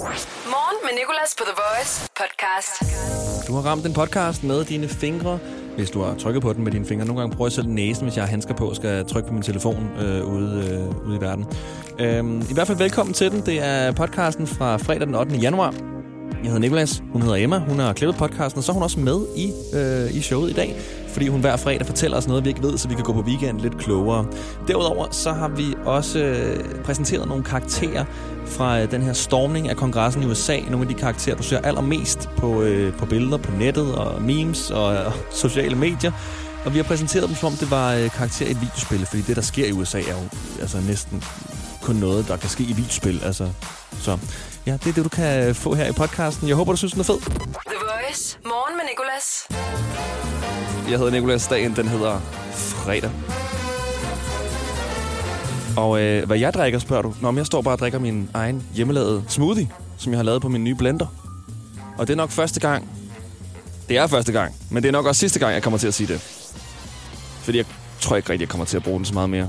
Morgen med Nicolas på The Voice podcast. Du har ramt en podcast med dine fingre, hvis du har trykket på den med dine fingre. Nogle gange prøver jeg selv næsen, hvis jeg har handsker på, skal jeg trykke på min telefon øh, ude, øh, ude i verden. Øhm, I hvert fald velkommen til den. Det er podcasten fra fredag den 8. januar. Jeg hedder Nikolas, hun hedder Emma, hun har klippet podcasten, og så er hun også med i, øh, i showet i dag, fordi hun hver fredag fortæller os noget, vi ikke ved, så vi kan gå på weekend lidt klogere. Derudover så har vi også øh, præsenteret nogle karakterer fra øh, den her stormning af kongressen i USA. Nogle af de karakterer, du ser allermest på, øh, på billeder på nettet og memes og, og sociale medier. Og vi har præsenteret dem, som om det var øh, karakterer i et videospil, fordi det, der sker i USA, er jo altså, næsten kun noget, der kan ske i videospil. Altså, så ja, det er det, du kan få her i podcasten. Jeg håber, du synes, den er fed. The Voice. Morgen med Nicolas. Jeg hedder Nikolas Dagen, den hedder Fredag. Og øh, hvad jeg drikker, spørger du? Nå, men jeg står bare og drikker min egen hjemmelavede smoothie, som jeg har lavet på min nye blender. Og det er nok første gang. Det er første gang, men det er nok også sidste gang, jeg kommer til at sige det. Fordi jeg tror ikke rigtig, jeg kommer til at bruge den så meget mere.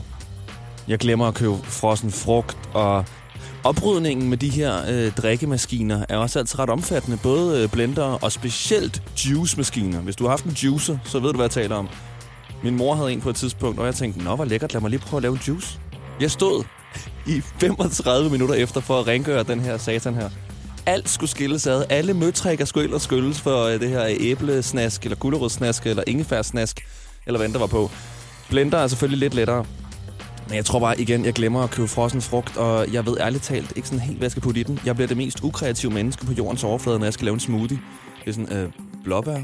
Jeg glemmer at købe frossen frugt, og oprydningen med de her øh, drikkemaskiner er også altid ret omfattende. Både øh, blender og specielt juicemaskiner. Hvis du har haft en juicer, så ved du, hvad jeg taler om. Min mor havde en på et tidspunkt, og jeg tænkte, nå, hvor lækkert, lad mig lige prøve at lave en juice. Jeg stod i 35 minutter efter for at rengøre den her satan her. Alt skulle skilles ad. Alle møtrikker skulle ellers skyldes for øh, det her æblesnask, eller gulerødsnask, eller ingefærsnask, eller hvad end der var på. Blender er selvfølgelig lidt lettere. Men jeg tror bare igen, jeg glemmer at købe frossen frugt, og jeg ved ærligt talt ikke sådan helt, hvad jeg skal putte i den. Jeg bliver det mest ukreative menneske på jordens overflade, når jeg skal lave en smoothie. Det er sådan øh, blåbær,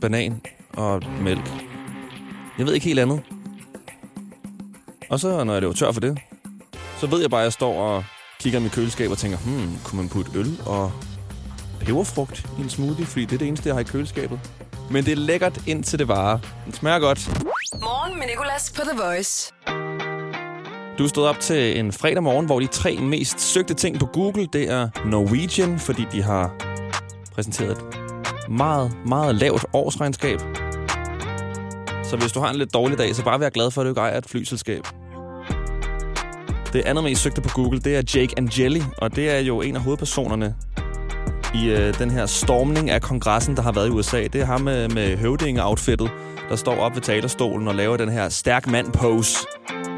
banan og mælk. Jeg ved ikke helt andet. Og så, når jeg løber tør for det, så ved jeg bare, at jeg står og kigger i mit køleskab og tænker, hmm, kunne man putte øl og peberfrugt i en smoothie? Fordi det er det eneste, jeg har i køleskabet. Men det er lækkert, indtil det varer. Den smager godt. Morgen med Nicolas på The Voice. Du stod op til en fredag morgen, hvor de tre mest søgte ting på Google, det er Norwegian, fordi de har præsenteret et meget, meget lavt årsregnskab. Så hvis du har en lidt dårlig dag, så bare vær glad for, at du ikke ejer et flyselskab. Det andet mest søgte på Google, det er Jake Angeli, og det er jo en af hovedpersonerne i øh, den her stormning af kongressen, der har været i USA. Det er ham med, med høvdinge-outfittet, der står op ved talerstolen og laver den her stærk mand-pose,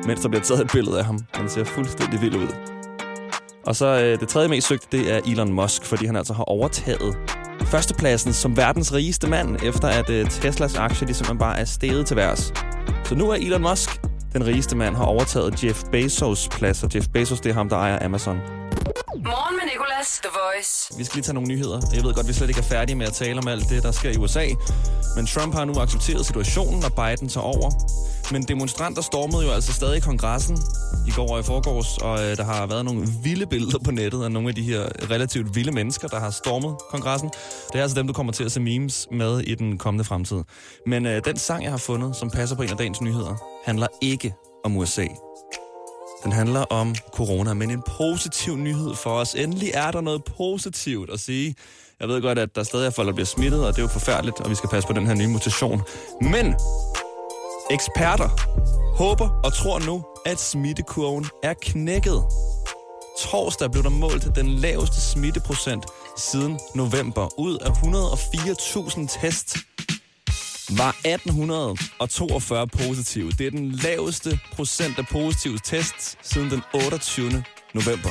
mens der bliver taget et billede af ham. Han ser fuldstændig vild ud. Og så øh, det tredje mest søgte, det er Elon Musk, fordi han altså har overtaget førstepladsen som verdens rigeste mand, efter at øh, Teslas aktie ligesom bare er steget til værs. Så nu er Elon Musk den rigeste mand, har overtaget Jeff Bezos' plads, og Jeff Bezos, det er ham, der ejer Amazon. Morgen med Nicolas. The Voice. Vi skal lige tage nogle nyheder. Jeg ved godt, vi slet ikke er færdige med at tale om alt det, der sker i USA. Men Trump har nu accepteret situationen, og Biden tager over. Men demonstranter stormede jo altså stadig i kongressen i går og i forgårs, og øh, der har været nogle vilde billeder på nettet af nogle af de her relativt vilde mennesker, der har stormet kongressen. Det er altså dem, du kommer til at se memes med i den kommende fremtid. Men øh, den sang, jeg har fundet, som passer på en af dagens nyheder, handler ikke om USA. Den handler om corona, men en positiv nyhed for os. Endelig er der noget positivt at sige. Jeg ved godt, at der stadig er folk, der bliver smittet, og det er jo forfærdeligt, og vi skal passe på den her nye mutation. Men eksperter håber og tror nu, at smittekurven er knækket. Torsdag blev der målt den laveste smitteprocent siden november. Ud af 104.000 test var 1842 positive. Det er den laveste procent af positive tests siden den 28. november.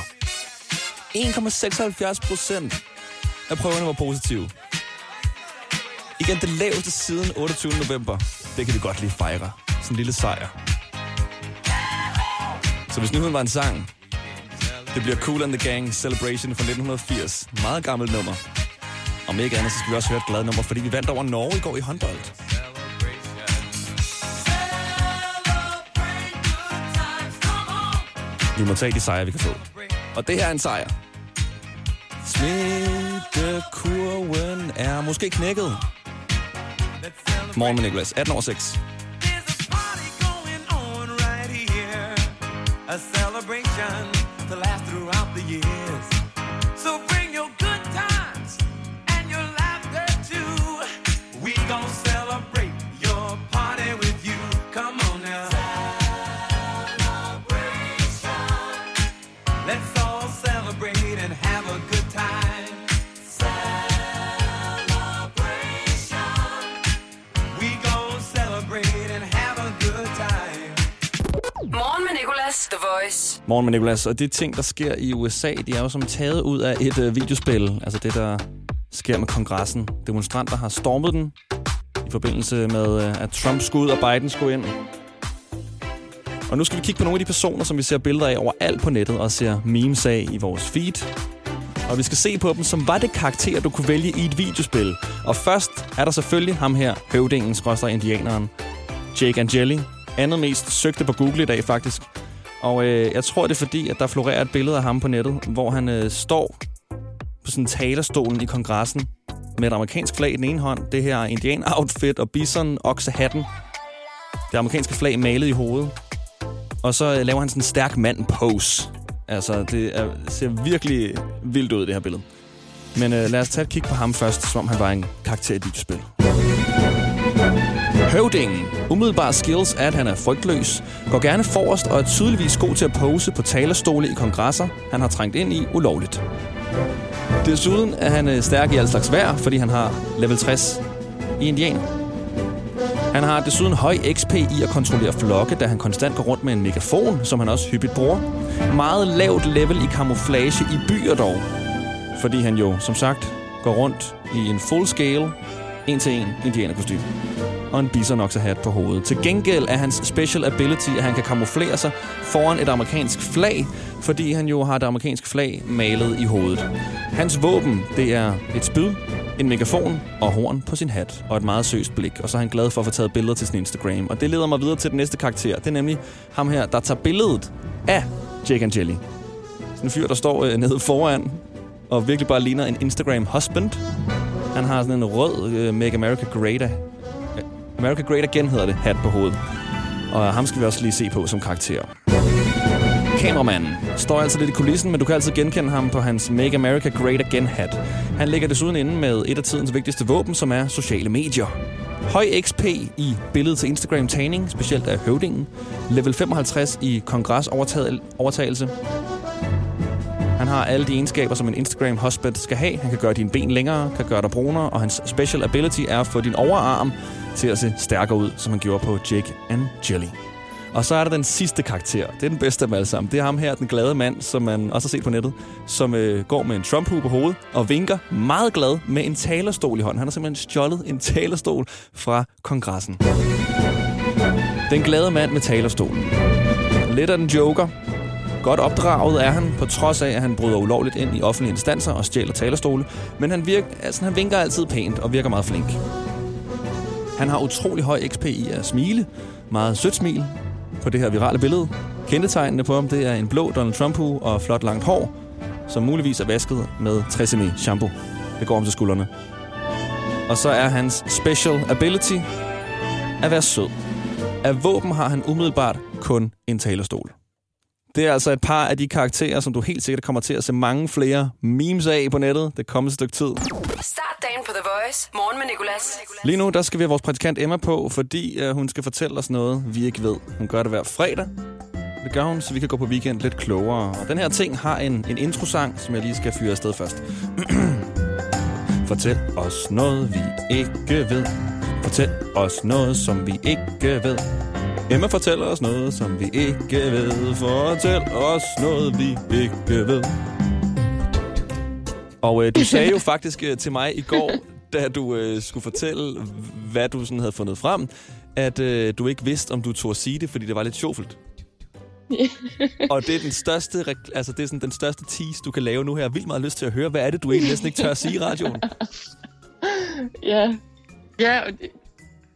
1,76 procent af prøverne var positive. Igen det laveste siden 28. november. Det kan vi godt lige fejre. Sådan en lille sejr. Så hvis nyheden var en sang, det bliver Cool and the Gang Celebration fra 1980. Meget gammelt nummer. Om ikke andet, så skal vi også høre et glad nummer, fordi vi vandt over Norge i går i håndbold. Vi må tage de sejre, vi kan få. Og det her er en sejr. Smittekurven er måske knækket. Morgen med Nicolas, 18 år 6. There's a party going on right here. A celebration to last throughout the years. So bring your Morgen med Nicolas. Og det ting, der sker i USA, de er jo som taget ud af et øh, videospil. Altså det, der sker med kongressen. Demonstranter har stormet den i forbindelse med, øh, at Trump skulle ud og Biden skulle ind. Og nu skal vi kigge på nogle af de personer, som vi ser billeder af overalt på nettet og ser memes af i vores feed. Og vi skal se på dem, som var det karakter, du kunne vælge i et videospil. Og først er der selvfølgelig ham her, høvdingen, skråstrej indianeren, Jake Angeli. Andet mest søgte på Google i dag, faktisk. Og øh, jeg tror, det er fordi, at der florerer et billede af ham på nettet, hvor han øh, står på sådan talerstolen i kongressen med et amerikansk flag i den ene hånd. Det her indian-outfit og bison, oksehatten. Det amerikanske flag malet i hovedet. Og så øh, laver han sådan en stærk mand-pose. Altså, det er, ser virkelig vildt ud, det her billede. Men øh, lad os tage et kig på ham først, som om han var en karakter i et spil. Høvdingen. Umiddelbart skills er, at han er frygtløs, går gerne forrest og er tydeligvis god til at pose på talerstole i kongresser, han har trængt ind i ulovligt. Desuden er han øh, stærk i al slags vejr, fordi han har level 60 i indianer. Han har desuden høj XP i at kontrollere flokke, da han konstant går rundt med en megafon, som han også hyppigt bruger. Meget lavt level i camouflage i byer dog, fordi han jo, som sagt, går rundt i en full scale, en til en indianerkostyme og en bison hat på hovedet. Til gengæld er hans special ability, at han kan kamuflere sig foran et amerikansk flag, fordi han jo har det amerikanske flag malet i hovedet. Hans våben, det er et spyd, en megafon og horn på sin hat, og et meget søst blik. Og så er han glad for at få taget billeder til sin Instagram. Og det leder mig videre til den næste karakter. Det er nemlig ham her, der tager billedet af Jake and Jelly. Sådan en fyr, der står øh, nede foran, og virkelig bare ligner en Instagram husband. Han har sådan en rød uh, Make America Great America Great Again hedder det, hat på hovedet. Og ham skal vi også lige se på som karakter. Kameramanden står altså lidt i kulissen, men du kan altid genkende ham på hans Make America Great Again hat. Han ligger desuden inde med et af tidens vigtigste våben, som er sociale medier. Høj XP i billedet til Instagram tagning, specielt af høvdingen. Level 55 i kongres overtagelse. Han har alle de egenskaber, som en Instagram husband skal have. Han kan gøre dine ben længere, kan gøre dig brunere, og hans special ability er at få din overarm til at se stærkere ud, som han gjorde på Jake and Jelly. Og så er der den sidste karakter. Det er den bedste af dem alle sammen. Det er ham her, den glade mand, som man også har set på nettet, som øh, går med en trump på hovedet og vinker meget glad med en talerstol i hånden. Han har simpelthen stjålet en talerstol fra kongressen. Den glade mand med talerstolen. Lidt af den joker. Godt opdraget er han, på trods af, at han bryder ulovligt ind i offentlige instanser og stjæler talerstole. Men han, virker, altså, han vinker altid pænt og virker meget flink. Han har utrolig høj XP i at smile. Meget sødt smil på det her virale billede. Kendetegnene på ham, det er en blå Donald trump og flot langt hår, som muligvis er vasket med Tresemme shampoo. Det går om til skuldrene. Og så er hans special ability at være sød. Af våben har han umiddelbart kun en talerstol. Det er altså et par af de karakterer, som du helt sikkert kommer til at se mange flere memes af på nettet det kommende stykke tid. Start dagen på The Voice. Morgen med Nicolas. Lige nu, der skal vi have vores praktikant Emma på, fordi uh, hun skal fortælle os noget, vi ikke ved. Hun gør det hver fredag. Det gør hun, så vi kan gå på weekend lidt klogere. Og den her ting har en, en introsang, som jeg lige skal fyre afsted først. Fortæl os noget, vi ikke ved. Fortæl os noget, som vi ikke ved. Emma fortæller os noget, som vi ikke ved. Fortæl os noget, vi ikke ved. Og øh, du sagde jo faktisk øh, til mig i går, da du øh, skulle fortælle, hvad du sådan havde fundet frem, at øh, du ikke vidste, om du tog at sige det, fordi det var lidt sjovt. og det er den største, altså det er sådan den største tease, du kan lave nu her. Jeg har vildt meget lyst til at høre, hvad er det, du egentlig næsten ikke tør at sige i radioen? Ja. Ja, og det,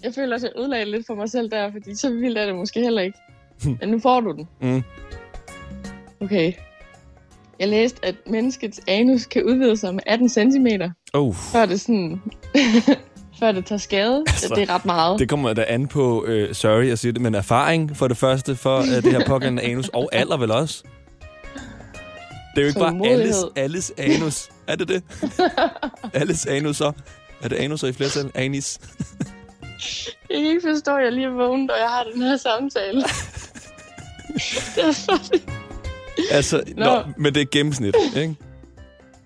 jeg føler også, at jeg ødelagde lidt for mig selv der, fordi så vildt er det måske heller ikke. Men nu får du den. Mm. Okay. Jeg læste, at menneskets anus kan udvide sig med 18 cm, Oh, før det sådan... før det tager skade. Altså, det er ret meget. det kommer da an på, øh, sorry, jeg siger det, men erfaring for det første, for øh, det her pågældende anus, og alder vel også. Det er jo ikke bare alles, alles anus. Er det det? alles anusser. Er det anuser i flertal? Anis. Jeg kan ikke forstå, at jeg lige er vågnet, og jeg har den her samtale. det er så... Altså, nå. Nå. Men det er gennemsnit, ikke?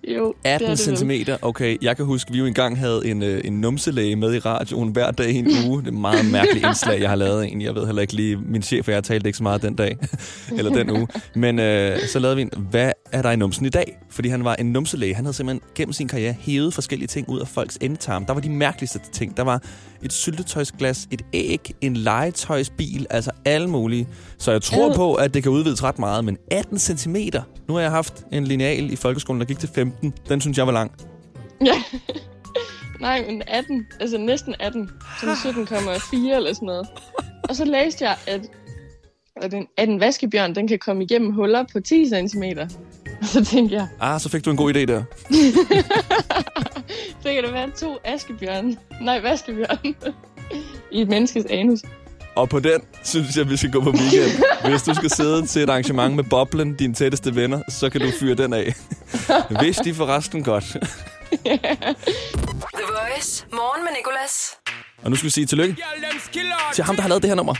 Jo, det er 18 det vel. cm. Okay, jeg kan huske, vi jo engang havde en, øh, en numselæge med i radioen hver dag i en uge. Det er et meget mærkeligt indslag, jeg har lavet egentlig. Jeg ved heller ikke lige, min chef og jeg talte ikke så meget den dag, eller den uge. Men øh, så lavede vi en, hvad er der i numsen i dag? Fordi han var en numselæge. Han havde simpelthen gennem sin karriere hævet forskellige ting ud af folks endetarm. Der var de mærkeligste ting. Der var et syltetøjsglas, et æg, en legetøjsbil, altså alle mulige. Så jeg tror på, at det kan udvides ret meget, men 18 cm. Nu har jeg haft en lineal i folkeskolen, der gik til 15. Den synes jeg var lang. Ja. Nej, men 18. Altså næsten 18. Sådan 17,4 eller sådan noget. Og så læste jeg, at, at, en, at en vaskebjørn, den kan komme igennem huller på 10 cm. Og så tænkte jeg, Ah, så fik du en god idé der. så kan det være to askebjørn. Nej, vaskebjørn. I et menneskes anus. Og på den synes jeg, vi skal gå på weekend. Hvis du skal sidde til et arrangement med Boblen, dine tætteste venner, så kan du fyre den af. Hvis de får resten godt. The Voice. Morgen med Nicolas. Og nu skal vi sige tillykke til ham, der har lavet det her nummer.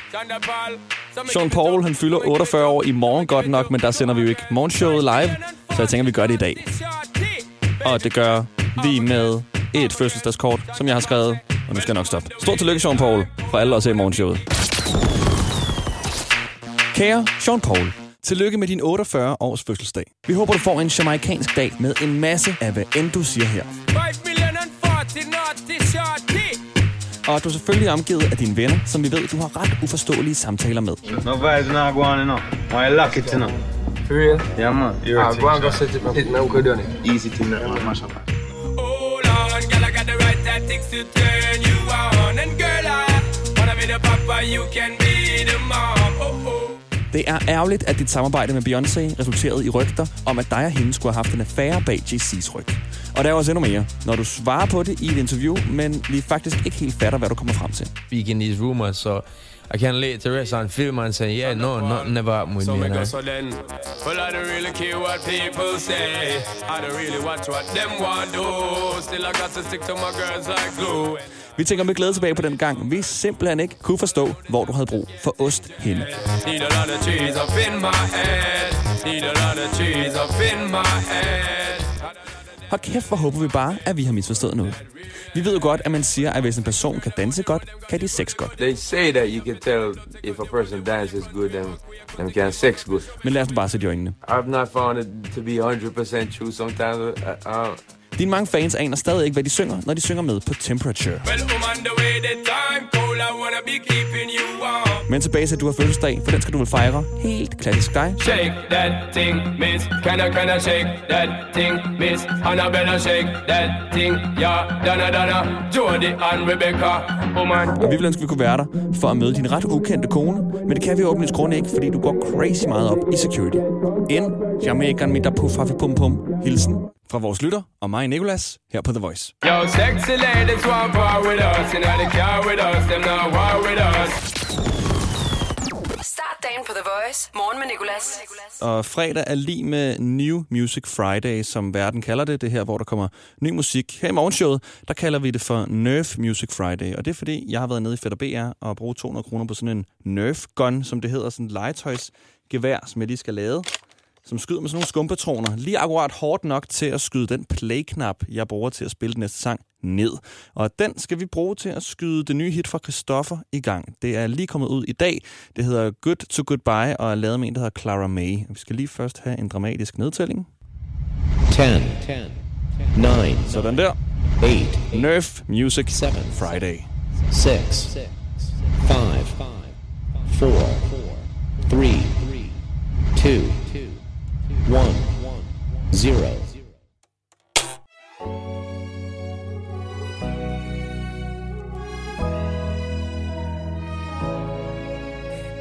Sean Paul, han fylder 48 år i morgen godt nok, men der sender vi jo ikke morgenshowet live. Så jeg tænker, vi gør det i dag. Og det gør vi med et fødselsdagskort, som jeg har skrevet. Og nu skal jeg nok stoppe. Stort tillykke, Sean Paul, for alle os her i morgenshowet. Kære Sean Paul, tillykke med din 48 års fødselsdag. Vi håber, du får en jamaikansk dag med en masse af, hvad end du siger her. Og at du selvfølgelig er omgivet af dine venner, som vi ved, du har ret uforståelige samtaler med. No vibes not go on, you know. Why lock it, you know? For real? Yeah, man. You're Ah, go and go set it, man. Hit me, we could done it. Easy thing that man mash up. Hold on, girl, I got the right tactics to turn you on. And girl, I wanna be the papa, you can be the mom. Oh, oh. Det er ærgerligt, at dit samarbejde med Beyoncé resulterede i rygter om, at dig og hende skulle have haft en affære bag JC's ryg. Og der er også endnu mere, når du svarer på det i et interview, men vi faktisk ikke helt fatter, hvad du kommer frem til. Speaking these rumors, so I can't lay it to rest on film and say, yeah, no, nothing never happened with So me. me go I, so then. Well, I don't really care what people say. I don't really watch what them want do. Still, I got to stick to my girls like glue. Vi tænker med glæde tilbage på den gang, vi simpelthen ikke kunne forstå, hvor du havde brug for ost henne. Need a lot of cheese up in my head. Need a lot of cheese up in my head. Hold kæft, hvor håber vi bare, at vi har misforstået noget. Vi ved jo godt, at man siger, at hvis en person kan danse godt, kan de sex godt. They say that you can tell if a person dances good, then them can sex good. Men lad os nu bare sætte i øjnene. I've not found it to be 100% true. Sometimes, uh, uh, Dine mange fans aner stadig ikke, hvad de synger, når de synger med på Temperature. Well, I'm the the you. Men tilbage til, at du har fødselsdag, for den skal du vel fejre helt klassisk dig. Shake that thing, miss. Can I, can I shake that thing, miss? Annabella, shake that thing. Yeah, Donna, Donna, Jody and Rebecca. Oh man. Og vi ville ønske, at vi kunne være der for at møde din ret ukendte kone, men det kan vi åbne grund ikke, fordi du går crazy meget op i security. En Jamaican mit puf hafi pum pum. Hilsen fra vores lytter og mig, Nicolas, her på The Voice. Yo, sexy ladies want part with us. You know they care with us, them war with us. Start dagen på The Voice. Morgen med Nicolas. Og fredag er lige med New Music Friday, som verden kalder det. Det her, hvor der kommer ny musik. Her i morgenshowet, der kalder vi det for Nerf Music Friday. Og det er fordi, jeg har været nede i Fætter BR og brugt 200 kroner på sådan en Nerf gun, som det hedder, sådan en legetøjsgevær, som jeg lige skal lave som skyder med sådan nogle skumpatroner. Lige akkurat hårdt nok til at skyde den play-knap, jeg bruger til at spille den næste sang, ned. Og den skal vi bruge til at skyde det nye hit fra Christoffer i gang. Det er lige kommet ud i dag. Det hedder Good to Goodbye, og er lavet med en, der hedder Clara May. Vi skal lige først have en dramatisk nedtælling. 10, 9, Sådan der. 8, Nerf Music Seven. Friday. 6, 5, 4, 3, 2, 1, 0.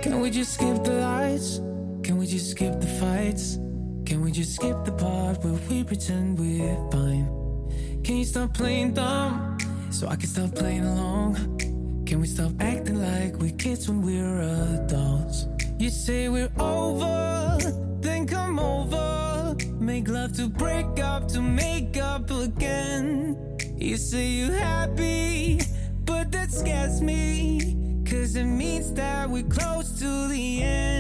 Can we just skip the lights? Can we just skip the fights? Can we just skip the part where we pretend we're fine? Can you stop playing dumb so I can stop playing along? Can we stop acting like we're kids when we're adults? You say we're over, then come over. Make love to break up, to make up again. You say you're happy, but that scares me. Cause it means that we're close to the end.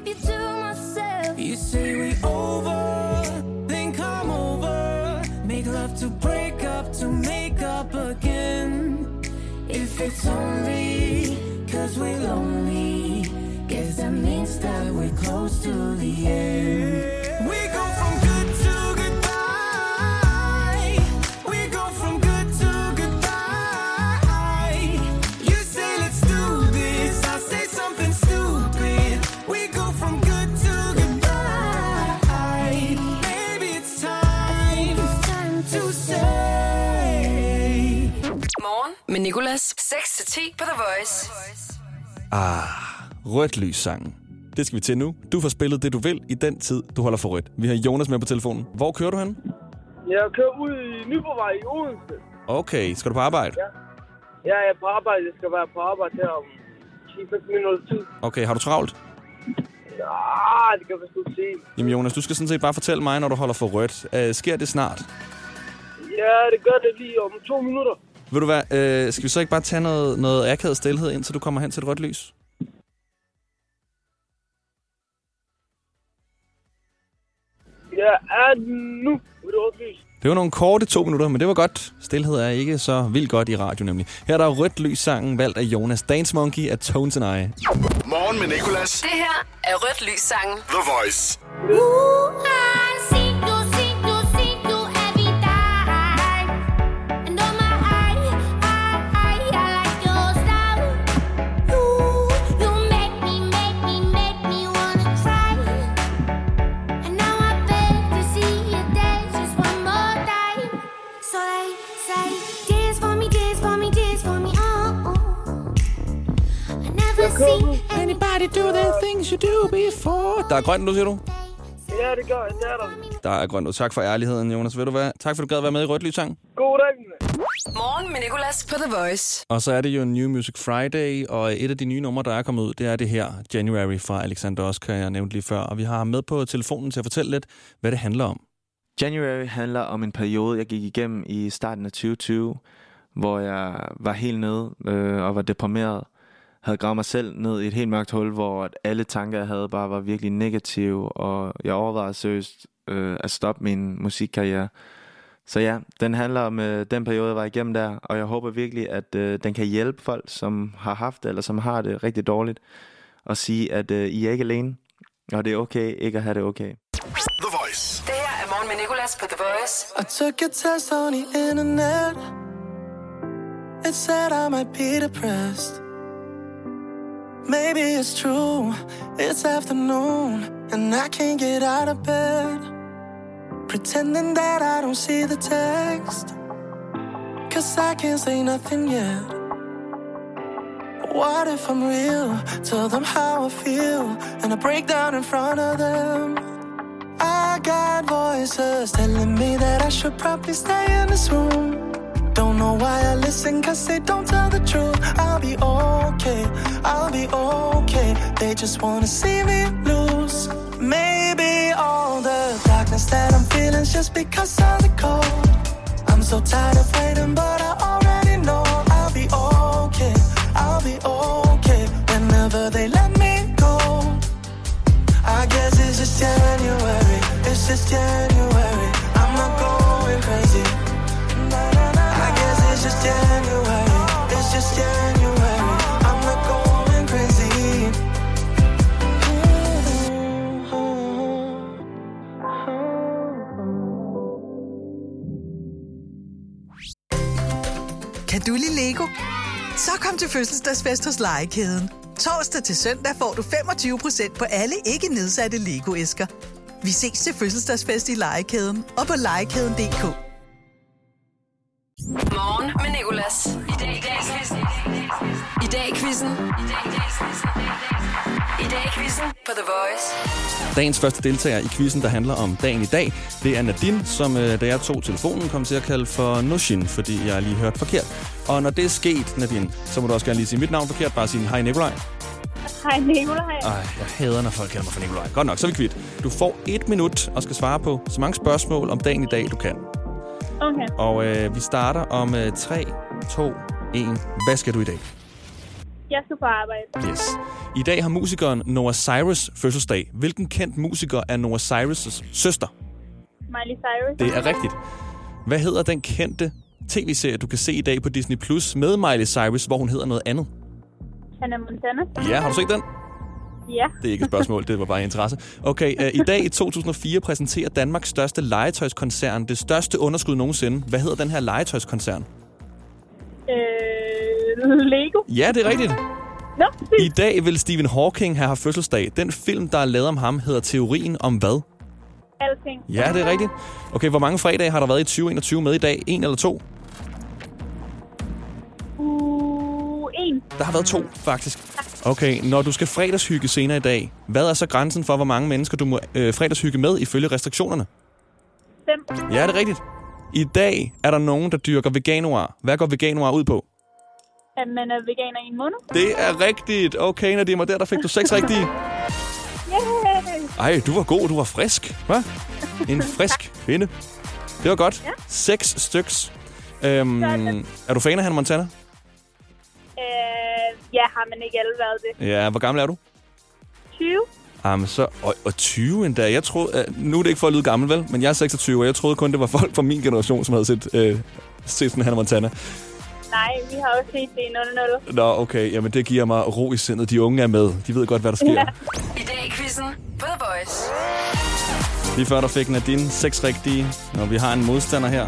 Keep you to myself. You say we over, then come over. Make love to break up, to make up again. If it's only cause we're lonely, guess that means that we're close to the end. Nicolas. 6-10 på The Voice. Ah, rødt lys sangen. Det skal vi til nu. Du får spillet det, du vil i den tid, du holder for rødt. Vi har Jonas med på telefonen. Hvor kører du hen? Jeg kører ud i Nyborgvej i Odense. Okay, skal du på arbejde? Ja. Ja, jeg er på arbejde. Jeg skal være på arbejde her om 10-15 minutter tid. Okay, har du travlt? Ah, det kan jeg ikke sige. Jamen Jonas, du skal sådan set bare fortælle mig, når du holder for rødt. Uh, sker det snart? Ja, det gør det lige om to minutter. Ved du hvad, uh, skal vi så ikke bare tage noget, noget akavet stillhed, indtil du kommer hen til et rødt lys? Jeg er nu ved det røde lys. Det var nogle korte to minutter, men det var godt. Stilhed er ikke så vildt godt i radio nemlig. Her er der rødt lys sangen, valgt af Jonas Dance Monkey af Tones and I. Morgen med Nicolas. Det her er Rødt Lys sangen. The Voice. Anybody Der er grønt nu, siger du? Ja, det gør jeg. Det er der. Der er grønt nu. Tak for ærligheden, Jonas. Ved du hvad? Tak for, du gad at være med i rødt lys sang. God dag. Morgen med Nicolas på The Voice. Og så er det jo New Music Friday, og et af de nye numre, der er kommet ud, det er det her, January fra Alexander Oscar, jeg nævnte lige før. Og vi har ham med på telefonen til at fortælle lidt, hvad det handler om. January handler om en periode, jeg gik igennem i starten af 2020, hvor jeg var helt nede øh, og var deprimeret. Havde gravet mig selv ned i et helt mørkt hul, hvor at alle tanker, jeg havde, bare var virkelig negative, og jeg overvejede seriøst øh, at stoppe min musikkarriere. Så ja, den handler om øh, den periode, jeg var igennem der, og jeg håber virkelig, at øh, den kan hjælpe folk, som har haft det, eller som har det rigtig dårligt, og sige, at øh, I er ikke alene, og det er okay ikke at have det okay. The Voice. Det her er Morgen med Nicolas på The Voice. I took a test on the internet. It said I might be depressed. Maybe it's true. It's afternoon and I can't get out of bed. Pretending that I don't see the text. Cause I can't say nothing yet. What if I'm real? Tell them how I feel and I break down in front of them. I got voices telling me that I should probably stay in this room. Don't know why I listen, cause they don't tell the truth. I'll be okay, I'll be okay. They just wanna see me lose. Maybe all the darkness that I'm feeling's just because of the cold. I'm so tired of waiting, but I already know I'll be okay, I'll be okay. Whenever they let me go. I guess it's just January, it's just January. Til fødselsdagsfest hos Legekæden. Torsdag til søndag får du 25% på alle ikke nedsatte Lego-æsker. Vi ses til fødselsdagsfest i Legekæden og på legekæden.dk. Morgen med Nicolas. I dag i dag quizzen. I dag i quizzen. I dag i quizzen på The Voice. Dagens første deltager i quizzen, der handler om dagen i dag, det er Nadine, som øh, da jeg tog telefonen, kom til at kalde for Nushin, fordi jeg lige hørt forkert. Og når det er sket, Nadine, så må du også gerne lige sige mit navn forkert, bare sige hej Nikolaj. Hej Nikolaj. Ej, jeg hader, når folk kalder mig for Nikolaj. Godt nok, så er vi kvitt. Du får et minut og skal svare på så mange spørgsmål om dagen i dag, du kan. Okay. Og øh, vi starter om øh, 3, 2, 1. Hvad skal du i dag? Jeg skal på arbejde. Yes. I dag har musikeren Noah Cyrus fødselsdag. Hvilken kendt musiker er Noah Cyrus' søster? Miley Cyrus. Det er rigtigt. Hvad hedder den kendte tv-serie, du kan se i dag på Disney Plus med Miley Cyrus, hvor hun hedder noget andet? Hannah Montana. Ja, har du set den? Ja. Det er ikke et spørgsmål, det var bare interesse. Okay, øh, i dag i 2004 præsenterer Danmarks største legetøjskoncern det største underskud nogensinde. Hvad hedder den her legetøjskoncern? Øh, Lego. Ja, det er rigtigt. Nå, I dag vil Stephen Hawking have haft fødselsdag. Den film, der er lavet om ham, hedder Teorien om hvad? alting. Ja, det er rigtigt. Okay, hvor mange fredage har der været i 2021 med i dag? En eller to? Uh, en. Der har været to, faktisk. Okay, når du skal fredagshygge senere i dag, hvad er så grænsen for, hvor mange mennesker du må øh, fredagshygge med ifølge restriktionerne? Fem. Ja, det er rigtigt. I dag er der nogen, der dyrker veganuar. Hvad går veganuar ud på? At man er veganer i en måned. Det er rigtigt. Okay, Nadim, og der, der fik du seks rigtige. Yay! Ej, du var god, du var frisk. Hvad? En frisk kvinde. Det var godt. Ja. Seks styks. Øhm, er du fan af Hannah Montana? Øh, ja, har man ikke alle været det. Ja, hvor gammel er du? 20. Jamen så, og, og 20 endda. Jeg troede, uh, nu er det ikke for at lyde gammel, vel? Men jeg er 26, og jeg troede kun, det var folk fra min generation, som havde set, øh, set sådan Hannah Montana. Nej, vi har også set det i 00. Nå, okay. Jamen, det giver mig ro i sindet. De unge er med. De ved godt, hvad der sker. Ja. I dag i quizzen The Voice. Lige før der fik Nadine seks rigtige, og vi har en modstander her.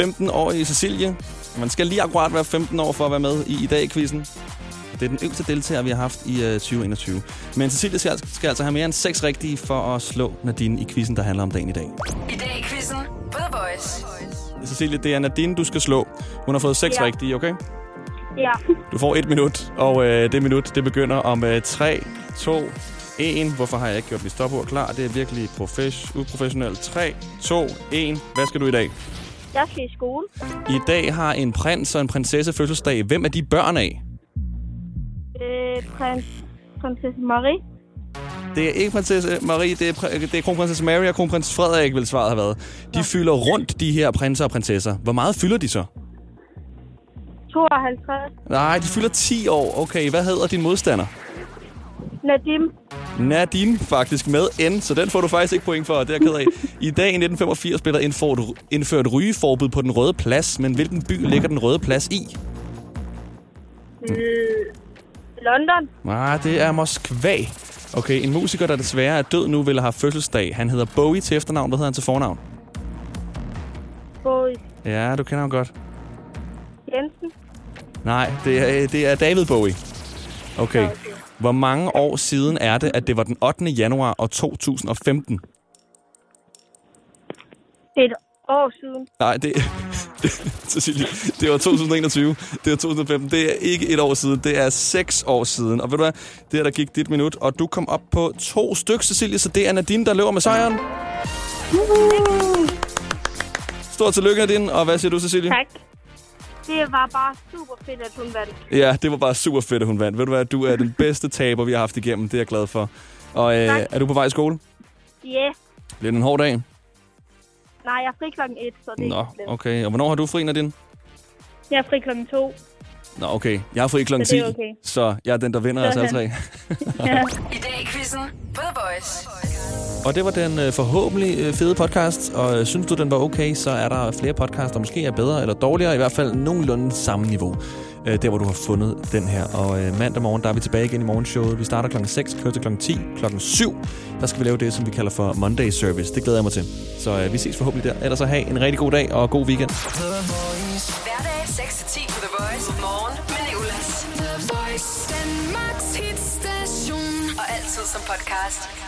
15-årige Cecilie. Man skal lige akkurat være 15 år for at være med i i dag i quizzen. Det er den yngste deltager, vi har haft i uh, 2021. Men Cecilie skal, skal altså have mere end seks rigtige for at slå Nadine i quizzen, der handler om dagen i dag. I dag i quizzen The Voice. Cecilie, det er Nadine, du skal slå. Hun har fået seks Ja. rigtige, okay? Ja. Du får et minut, og øh, det minut, det begynder om øh, 3, 2, 1. Hvorfor har jeg ikke gjort mit stopord klar? Det er virkelig profes- uprofessionelt. 3, 2, 1. Hvad skal du i dag? Jeg skal i skole. I dag har en prins og en prinsesse fødselsdag. Hvem er de børn af? Øh, prins, prinsesse Marie. Det er ikke prinsesse Marie, det er, det er kronprinsesse Mary og kronprins Frederik, vil svaret have været. De fylder rundt, de her prinser og prinsesser. Hvor meget fylder de så? 52. Nej, de fylder 10 år. Okay, hvad hedder din modstander? Nadim. Nadine faktisk med N, så den får du faktisk ikke point for, det er ked af. I dag i 1985 blev der indført, indført rygeforbud på den røde plads, men hvilken by ligger den røde plads i? Øh, London. Nej, det er Moskva. Okay, en musiker, der desværre er død nu, vil have fødselsdag. Han hedder Bowie til efternavn. Hvad hedder han til fornavn? Bowie. Ja, du kender ham godt. Jensen. Nej, det er, det er David Bowie. Okay. Hvor mange år siden er det, at det var den 8. januar år 2015? Et år siden. Nej, det, Cecilie, det var 2021. Det var 2015. Det er ikke et år siden. Det er seks år siden. Og ved du hvad? Det her, der gik dit minut, og du kom op på to stykker, Cecilie, så det er Nadine, der løber med sejren. Stort tillykke, Nadine. Og hvad siger du, Cecilie? Tak. Det var bare super fedt, at hun vandt. Ja, det var bare super fedt, at hun vandt. Ved du hvad? Du er den bedste taber, vi har haft igennem. Det er jeg glad for. Og øh, Tak. er du på vej i skole? Yeah. Bliver det en hård dag? Nej, jeg er fri klokken 1, så det er Nå, ikke slemt. okay. Og hvornår har du fri, Nadine? Jeg er fri klokken 2. Nå, okay. Jeg har fri klokken Så 10, det er okay. så jeg er den, der vinder os alle tre. ja. I dag i quizzen The Voice. Og det var den øh, forhåbentlig øh, fede podcast, og øh, synes du, den var okay, så er der flere podcasts, der måske er bedre eller dårligere, i hvert fald nogenlunde samme niveau, øh, der hvor du har fundet den her. Og øh, mandag morgen, der er vi tilbage igen i morgenshowet. Vi starter klokken 6, kører til klokken 10, klokken 7. Der skal vi lave det, som vi kalder for Monday Service. Det glæder jeg mig til. Så øh, vi ses forhåbentlig der. Ellers så have en rigtig god dag og god weekend. Hverdag 6-10 på The Voice. Morgen med Nicolas. The Voice. Danmarks hitstation. Og altid som podcast.